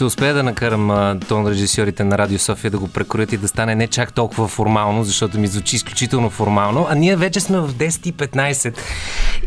Ще успея да накарам тон режисьорите на Радио София да го прекорят и да стане не чак толкова формално, защото ми звучи изключително формално. А ние вече сме в 10.15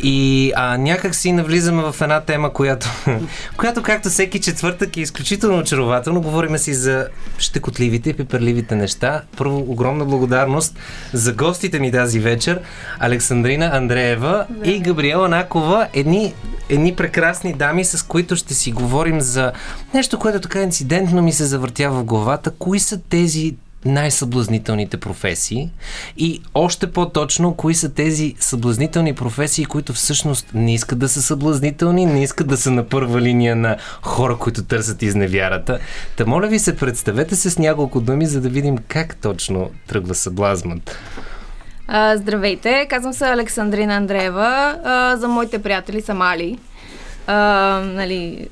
и а, някак си навлизаме в една тема, която, която както всеки четвъртък е изключително очарователно. Говориме си за щекотливите и пеперливите неща. Първо, огромна благодарност за гостите ми тази вечер. Александрина Андреева да. и Габриела Накова. Едни, едни прекрасни дами, с които ще си говорим за нещо, което така инцидентно ми се завъртява в главата. Кои са тези най-съблазнителните професии и още по-точно, кои са тези съблазнителни професии, които всъщност не искат да са съблазнителни, не искат да са на първа линия на хора, които търсят изневярата. Та моля ви се, представете се с няколко думи, за да видим как точно тръгва съблазмът. Здравейте, казвам се Александрина Андреева. За моите приятели съм Али. А, нали,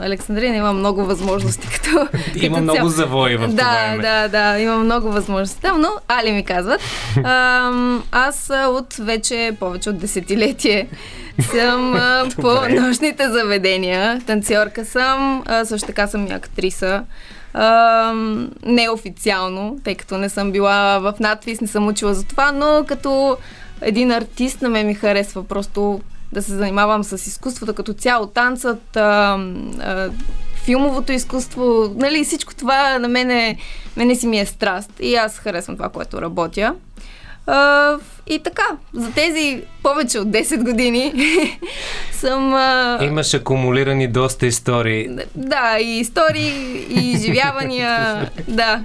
Александрина има много възможности като. има като много цял. завои в да, това име. Да, да, има много възможности там, но Али ми казват. Аз от вече повече от десетилетие съм а, по нощните заведения. Танцорка съм, а, също така съм и актриса. Uh, неофициално, тъй като не съм била в надпис, не съм учила за това, но като един артист на мен ми харесва просто да се занимавам с изкуството като цяло, танцът, а, а, филмовото изкуство, нали, всичко това на мене, мене си ми е страст и аз харесвам това, което работя. А, и така, за тези повече от 10 години съм... А... Имаш акумулирани доста истории. Да, и истории, и изживявания, да.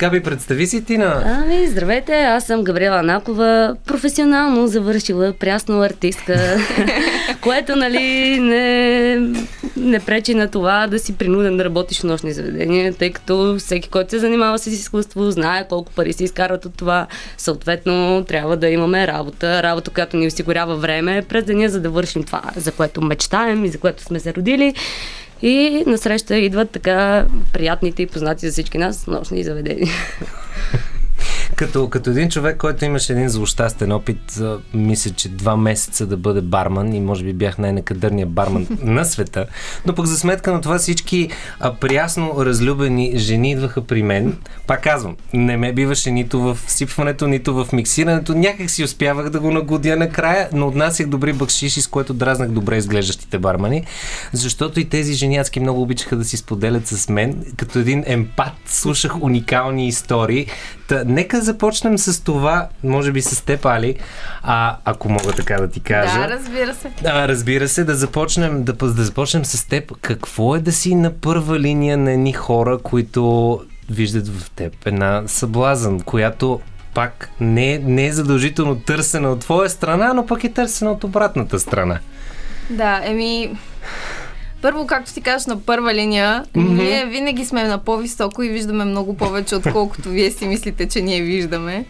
Габи, представи си ти на... Ами, здравейте, аз съм Габриела Накова, професионално завършила прясно артистка, което, нали, не, не пречи на това да си принуден да работиш в нощни заведения, тъй като всеки, който се занимава с изкуство, знае колко пари се изкарват от това. Съответно, трябва да имаме работа, работа, която ни осигурява време през деня, за да вършим това, за което мечтаем и за което сме се родили. И насреща идват така приятните и познати за всички нас нощни заведения. Като, като един човек, който имаше един злощастен опит, мисля, че два месеца да бъде барман и може би бях най-некадърният барман на света, но пък за сметка на това всички а, приясно разлюбени жени идваха при мен. Пак казвам, не ме биваше нито в сипването, нито в миксирането. Някак си успявах да го нагодя накрая, но отнасях добри бъкшиши, с което дразнах добре изглеждащите бармани, защото и тези женяцки много обичаха да си споделят с мен. Като един емпат слушах уникални истории. Та, нека започнем с това, може би с теб, Али, а, ако мога така да ти кажа. Да, разбира се. А, разбира се, да започнем, да, да започнем с теб. Какво е да си на първа линия на едни хора, които виждат в теб една съблазън, която пак не, не е задължително търсена от твоя страна, но пък е търсена от обратната страна. Да, еми... Първо, както ти кажеш, на първа линия, mm-hmm. ние винаги сме на по-високо и виждаме много повече, отколкото вие си мислите, че ние виждаме.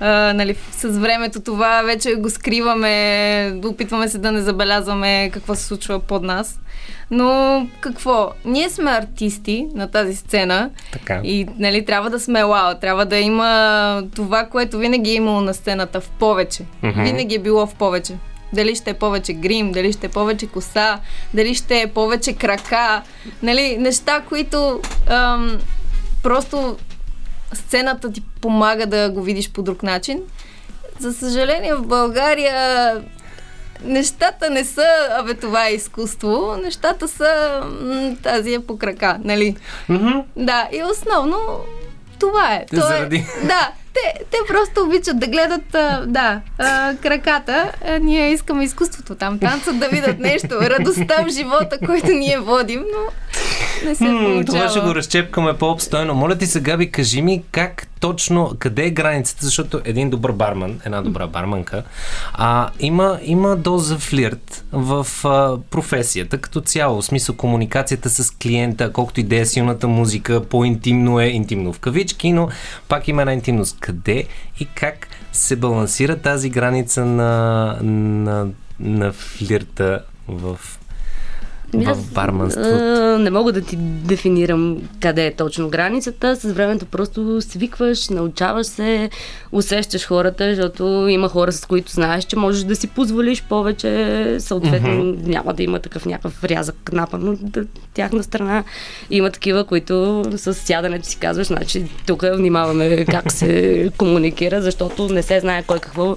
А, нали, с времето това вече го скриваме, опитваме се да не забелязваме какво се случва под нас. Но какво? Ние сме артисти на тази сцена така. и нали, трябва да сме вау, трябва да има това, което винаги е имало на сцената в повече. Mm-hmm. Винаги е било в повече. Дали ще е повече грим, дали ще е повече коса, дали ще е повече крака. Нали, неща, които ам, просто сцената ти помага да го видиш по друг начин. За съжаление, в България нещата не са, абе, това е изкуство, нещата са м- тази е по крака, нали? Mm-hmm. Да, и основно това е. То Заради... Е, да, те, те просто обичат да гледат, а, да, а, краката. А, ние искаме изкуството там, танцът да видят нещо, радостта в живота, който ние водим, но не се получава. Това ще го разчепкаме по-обстойно. Моля ти се, Габи, кажи ми как точно, къде е границата, защото един добър барман, една добра барманка, а, има, има доза флирт в а, професията като цяло. В смисъл комуникацията с клиента, колкото идея силната музика, по-интимно е, интимно в кавички, но пак има една интимност. Къде и как се балансира тази граница на, на, на флирта в в барманството? Не мога да ти дефинирам къде е точно границата. С времето просто свикваш, научаваш се, усещаш хората, защото има хора, с които знаеш, че можеш да си позволиш повече. Съответно, mm-hmm. няма да има такъв някакъв рязък напън от тяхна страна. Има такива, които с сядането си казваш, значи тук внимаваме как се комуникира, защото не се знае кой какво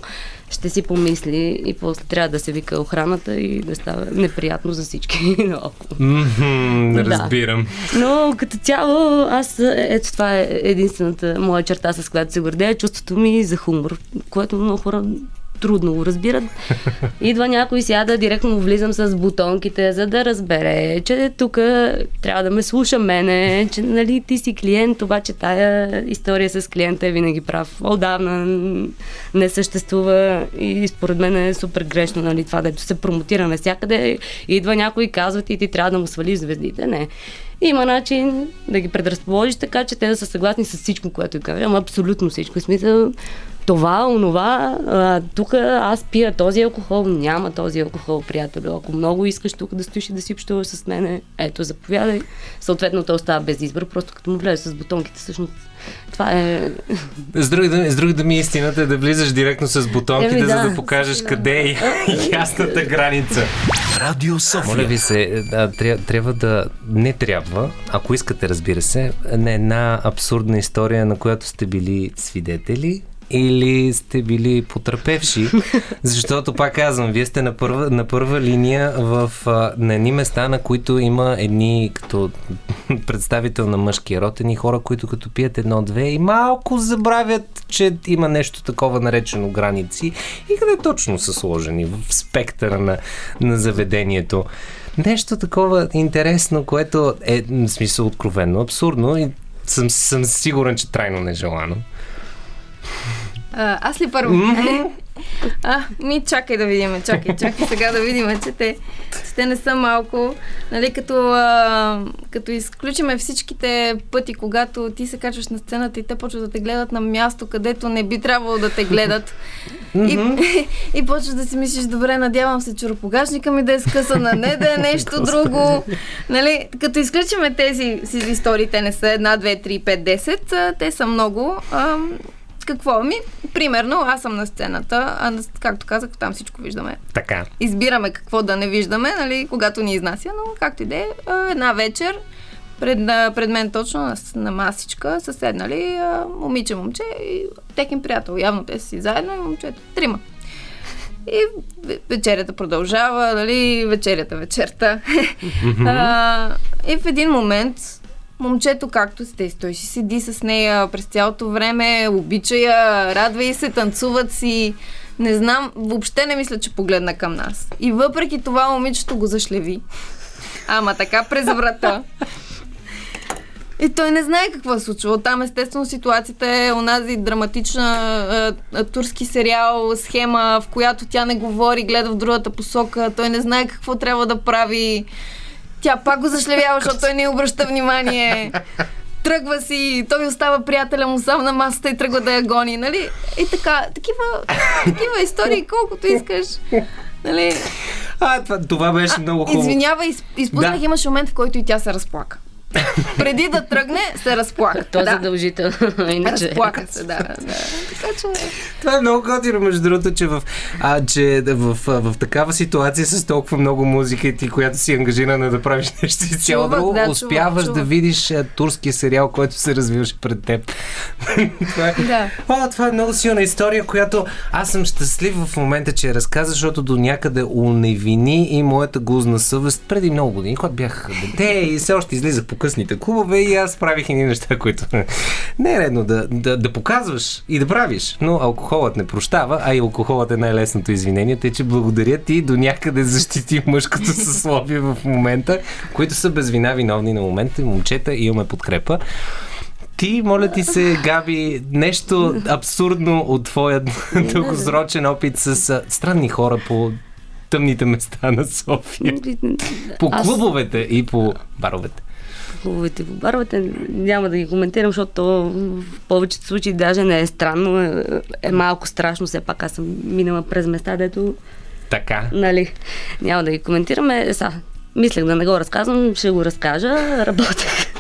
ще си помисли и после трябва да се вика охраната и да става неприятно за всички наоколо. Мгм, Да. разбирам. Но като цяло, аз ето това е единствената моя черта, с която се гордея, чувството ми за хумор, което много хора трудно го разбират. Идва някой, сяда, директно влизам с бутонките, за да разбере, че тук трябва да ме слуша мене, че нали, ти си клиент, обаче тая история с клиента е винаги прав. Отдавна не съществува и според мен е супер грешно нали, това, дето се промотира навсякъде. Идва някой и казва ти, ти трябва да му свалиш звездите. Не. Има начин да ги предразположиш така, че те да са съгласни с всичко, което кажем. Абсолютно всичко. В смисъл, това, онова, тук аз пия този алкохол, няма този алкохол, приятел. Ако много искаш тук да стоиш и да си общуваш с мене, ето, заповядай. Съответно, той остава без избор, просто като му влезе с бутонките, всъщност това е... С други, думи, с други думи, истината е да влизаш директно с бутонките, Еми, за да. да покажеш къде е ясната граница. Радио Моля София. ви се, а, тря, трябва да... Не трябва, ако искате, разбира се, на една абсурдна история, на която сте били свидетели или сте били потърпевши, защото пак казвам, вие сте на първа, на първа линия в, на едни места, на които има едни като представител на мъжкия род, едни хора, които като пият едно-две и малко забравят, че има нещо такова наречено граници и къде точно са сложени в спектъра на, на заведението. Нещо такова интересно, което е в смисъл откровенно абсурдно и съм, съм сигурен, че трайно нежелано. А, аз ли първо? А, ми чакай да видим, чакай, чакай сега да видим, че те, че те не са малко. Нали, като, а, като изключиме всичките пъти, когато ти се качваш на сцената и те почват да те гледат на място, където не би трябвало да те гледат. и, и почваш да си мислиш, добре, надявам се чуропогашника ми да е скъсан, а не да е нещо друго. Нали, като изключиме тези си истории, те не са една, две, три, пет, десет, те са много. А, какво? Ми, примерно, аз съм на сцената, а както казах, там всичко виждаме. Така. Избираме какво да не виждаме, нали, когато ни изнася, но както и да е, една вечер пред, пред мен точно на, масичка са седнали момиче, момче и техен приятел. Явно те са си заедно и момчето. Трима. И ве- вечерята продължава, нали, вечерята вечерта. а, и в един момент момчето, както сте, той си седи с нея през цялото време, обича я, радва и се, танцуват си. Не знам, въобще не мисля, че погледна към нас. И въпреки това момичето го зашлеви. Ама така през врата. И той не знае какво е случило. Там естествено ситуацията е онази драматична а, а, турски сериал, схема, в която тя не говори, гледа в другата посока, той не знае какво трябва да прави. Тя пак го зашлевява, защото той не обръща внимание. Тръгва си, той остава приятеля му сам на масата и тръгва да я гони, нали? И така, такива, такива истории, колкото искаш. Нали? А, това, това беше много хубаво. Извинявай, из- изпуснах, Да. имаше момент, в който и тя се разплака. Преди да тръгне, се разплака. То е да. задължително. Иначе... Разплака се, да. да. Така че... Това е много готино, между другото, че в, а, че в, в, в такава ситуация с толкова много музика и ти, която си ангажирана да правиш нещо изцяло Чувах, друго, да, чувах, успяваш да чувах. видиш а, турския сериал, който се развиваше пред теб. това, е, Да. О, това е много силна история, която аз съм щастлив в момента, че я разказа, защото до някъде уневини и моята гузна съвест преди много години, когато бях дете и все още излизах по късните клубове и аз правих едни неща, които не е редно да, да, да показваш и да правиш. Но алкохолът не прощава, а и алкохолът е най-лесното извинение, тъй че благодаря ти до някъде защити мъжкото съсловие в момента, които са без вина виновни на момента и момчета имаме подкрепа. Ти, моля ти се, Габи, нещо абсурдно от твоя дългосрочен опит с странни хора по тъмните места на София. По Аз- клубовете и по баровете. Хубавите по баровете няма да ги коментирам, защото то в повечето случаи даже не е странно, е, е малко страшно, все пак аз съм минала през места, дето Така. Нали, няма да ги коментираме. Са, Мислех да не го разказвам, ще го разкажа. Работех.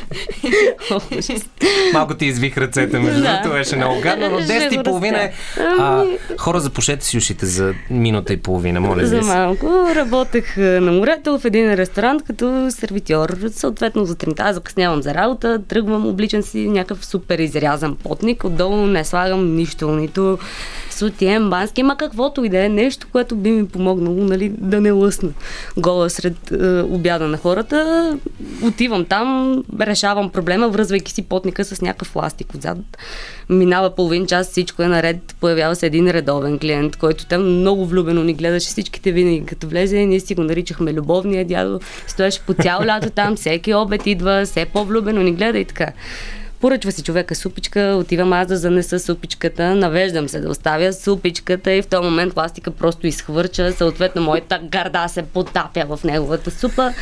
Малко ти извих ръцете, между Да. другото, беше много гадно, но Ще 10 и половина е... А, хора, запушете си ушите за минута и половина, моля За малко работех на морето в един ресторант като сервитьор. Съответно, сутринта закъснявам за работа, тръгвам, обличам си някакъв супер изрязан потник. Отдолу не слагам нищо, нито сутиен, бански, ма каквото и да е нещо, което би ми помогнало нали, да не лъсна гола сред е, обяда на хората. Отивам там, решавам проблема, връзвайки си потника с някакъв ластик отзад. Минава половин час, всичко е наред, появява се един редовен клиент, който там много влюбено ни гледаше всичките винаги, като влезе, ние си го наричахме любовния дядо, стоеше по цяло лято там, всеки обед идва, все по-влюбено ни гледа и така. Поръчва си човека супичка, отивам аз да занеса супичката, навеждам се да оставя супичката и в този момент пластика просто изхвърча, съответно моята гарда се потапя в неговата супа.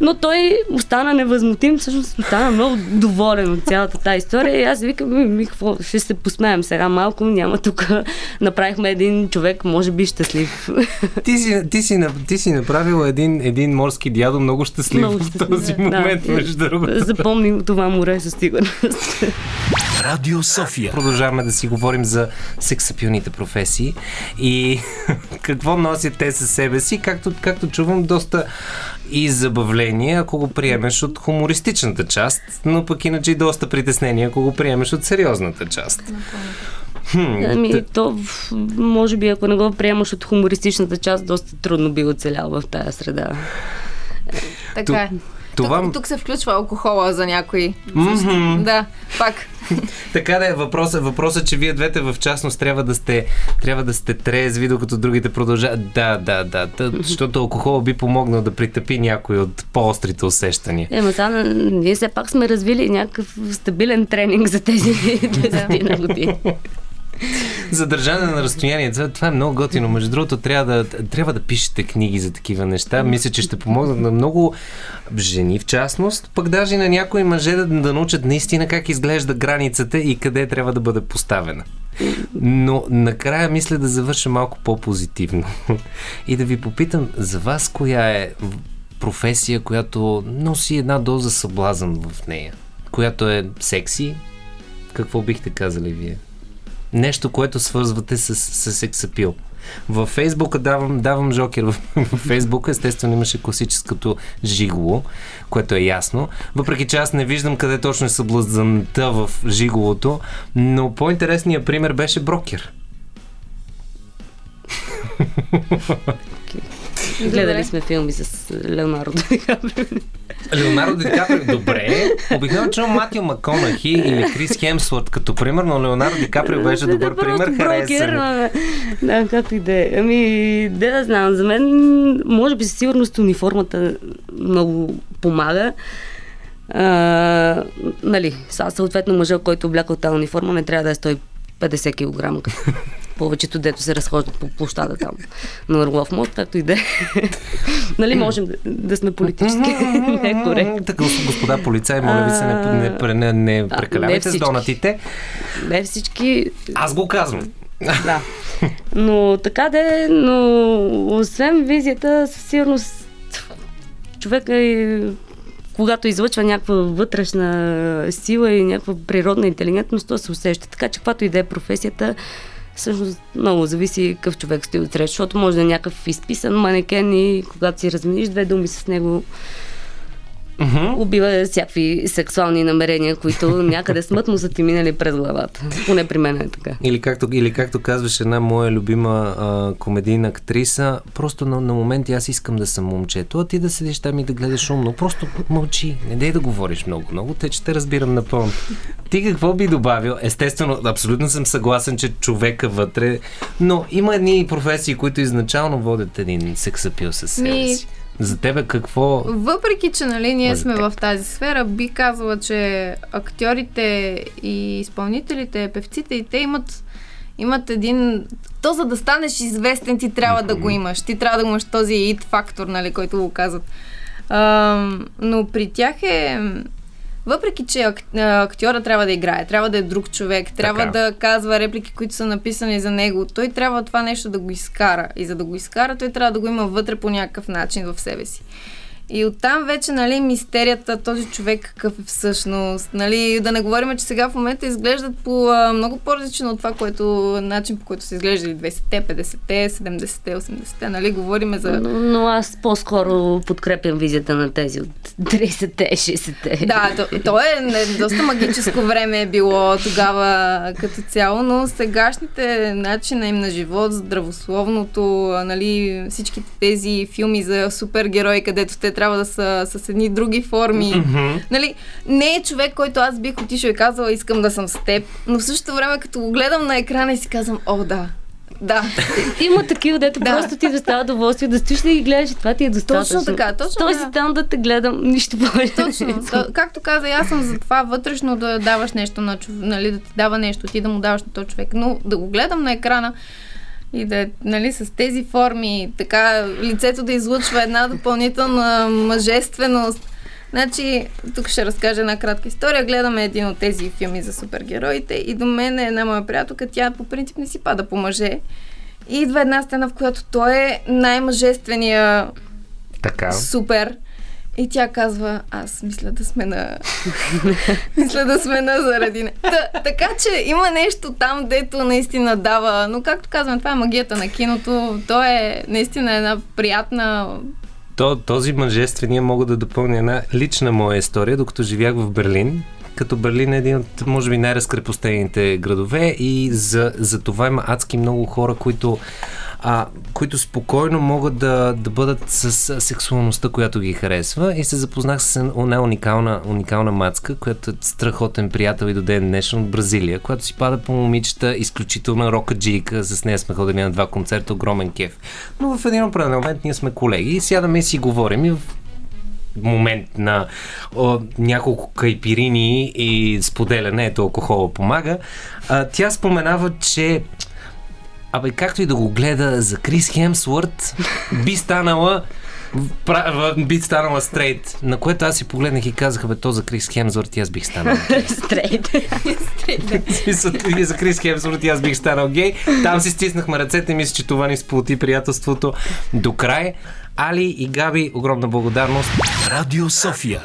Но той остана невъзмутим, всъщност остана много доволен от цялата тази история и аз викам, ми, ми, какво, ще се посмеем сега малко, няма тук. Направихме един човек, може би щастлив. Ти си, ти, си, ти си направил един, един морски дядо много щастлив Много в щастлив, този да. момент, Да. между другото. Запомним това море със сигурност. Радио София. Продължаваме да си говорим за сексапилните професии и какво носят те със себе си, както, както чувам, доста и забавление, ако го приемеш от хумористичната част, но пък иначе и доста притеснение, ако го приемеш от сериозната част. Хм, Ами, т- то, може би, ако не го приемаш от хумористичната част, доста трудно би оцелял в тази среда. Така е. това- Тук, тук се включва алкохола за някои. Мгм. Да, пак. Така да е, въпросът, въпросът, че вие двете в частност трябва да сте, трябва да сте трезви, докато другите продължават. Да, да, да, да, защото алкохол би помогнал да притъпи някой от по-острите усещания. Ема сега, ние все пак сме развили някакъв стабилен тренинг за тези 10 на години. Задържане на разстояние, това, е много готино. Между другото, трябва да, трябва да пишете книги за такива неща. Мисля, че ще помогнат на много жени в частност, пък даже и на някои мъже да, да научат наистина как изглежда границата и къде трябва да бъде поставена. Но накрая мисля да завърша малко по-позитивно и да ви попитам за вас коя е професия, която носи една доза съблазън в нея, която е секси. Какво бихте казали вие? Нещо, което свързвате с, с сексапил. Във Фейсбука давам, давам жокер. В, в Фейсбука естествено имаше класическото жиголо, което е ясно. Въпреки че аз не виждам къде точно е съблазънта в жиголото, но по-интересният пример беше брокер. Гледали сме филми с Леонардо Ди Каприо. Леонардо Ди Каприо, добре. Обикновено чувам Матио Маконахи или Крис Хемсворт като пример, но Леонардо Ди Каприо беше добър Да, пример. брокер, ама- Да, както и да е. Ами, да, да знам, за мен, може би със сигурност униформата много помага. А, нали, сега съответно мъжа, който облякал тази униформа, не трябва да е 150 кг, повечето дето се разхождат по площада там на Орлов мост, както и да е. нали, можем да, да сме политически некоректни. Така, господа полицаи, моля ви се, не, не, не, не прекалявайте с донатите. Не всички Аз го казвам. Да. Но така да е, но освен визията, със сигурност човека е, когато излъчва някаква вътрешна сила и някаква природна интелигентност, то се усеща. Така че, каквато и да е професията, всъщност много зависи какъв човек стои отсреща, защото може да е някакъв изписан манекен и когато си размениш две думи с него, убива всякакви сексуални намерения, които някъде смътно са ти минали през главата. Поне при мен е така. Или както, или както казваше една моя любима а, комедийна актриса, просто на, на моменти аз искам да съм момчето, а ти да седиш там и да гледаш умно. Просто мълчи, не дей да говориш много. Много те, че те разбирам напълно. Ти какво би добавил? Естествено, абсолютно съм съгласен, че човека вътре, но има едни професии, които изначално водят един сексапил със себе си. За тебе какво Въпреки, че нали, ние Може сме те. в тази сфера, би казала, че актьорите и изпълнителите, певците и те имат, имат един... То за да станеш известен, ти трябва да го имаш. Ти трябва да имаш този ит фактор, нали, който го казват. Ам, но при тях е... Въпреки, че актьора трябва да играе, трябва да е друг човек, трябва Така. да казва реплики, които са написани за него, той трябва това нещо да го изкара. И за да го изкара, той трябва да го има вътре по някакъв начин в себе си. И оттам вече, нали, мистерията, този човек какъв е всъщност, нали, да не говорим, че сега в момента изглеждат по а, много по-различно от това, което, начин по който са изглеждали 20-те, 50-те, 70-те, 80-те, нали, говориме за... Но, но аз по-скоро подкрепям визията на тези от 30-те, 60-те. Да, то, то е не, доста магическо време е било тогава като цяло, но сегашните начина им на живот, здравословното, нали, всичките тези филми за супергерои, където те трябва да са с едни други форми. Mm-hmm. Нали, не е човек, който аз бих отишъл и казала, искам да съм с теб, но в същото време, като го гледам на екрана и си казвам, о, да, да. Има такива, дето да. просто ти доставя удоволствие да стоиш да ги гледаш и това ти е достатъчно. Точно така, точно Той си там да те гледам, нищо повече. Точно. То, както каза, аз съм за това вътрешно да даваш нещо на човек, нали, да ти дава нещо, ти да му даваш на този човек, но да го гледам на екрана и да е нали, с тези форми, така лицето да излъчва една допълнителна мъжественост. Значи, тук ще разкажа една кратка история. Гледаме един от тези филми за супергероите и до мен е една моя приятелка, тя по принцип не си пада по мъже. И идва една сцена, в която той е най-мъжествения така. супер. И тя казва, аз мисля да сме на... мисля да сме на заради... Та, така че има нещо там, дето наистина дава... Но както казвам, това е магията на киното. То е наистина една приятна то, този мъжествения мога да допълня една лична моя история, докато живях в Берлин. Като Берлин е един от, може би, най-разкрепостените градове и за, за това има адски много хора, които а, които спокойно могат да, да бъдат с сексуалността, която ги харесва. И се запознах с една уникална, уникална мацка, която е страхотен приятел и до ден днешен от Бразилия, която си пада по момичета, изключителна рокаджийка, с нея сме ходили на два концерта, огромен кеф. Но в един определен момент ние сме колеги и сядаме и си говорим и в момент на о, няколко кайпирини и споделяне, ето алкохола помага, а, тя споменава, че Абе, както и да го гледа за Крис Хемсворт, би станала би станала стрейт, на което аз си погледнах и казах, бе, то за Крис Хемсворт и аз бих станал Стрейт. И за Крис Хемсворт и аз бих станал гей. Там си стиснахме ръцете, мисля, че това ни сплоти приятелството до край. Али и Габи, огромна благодарност. Радио София.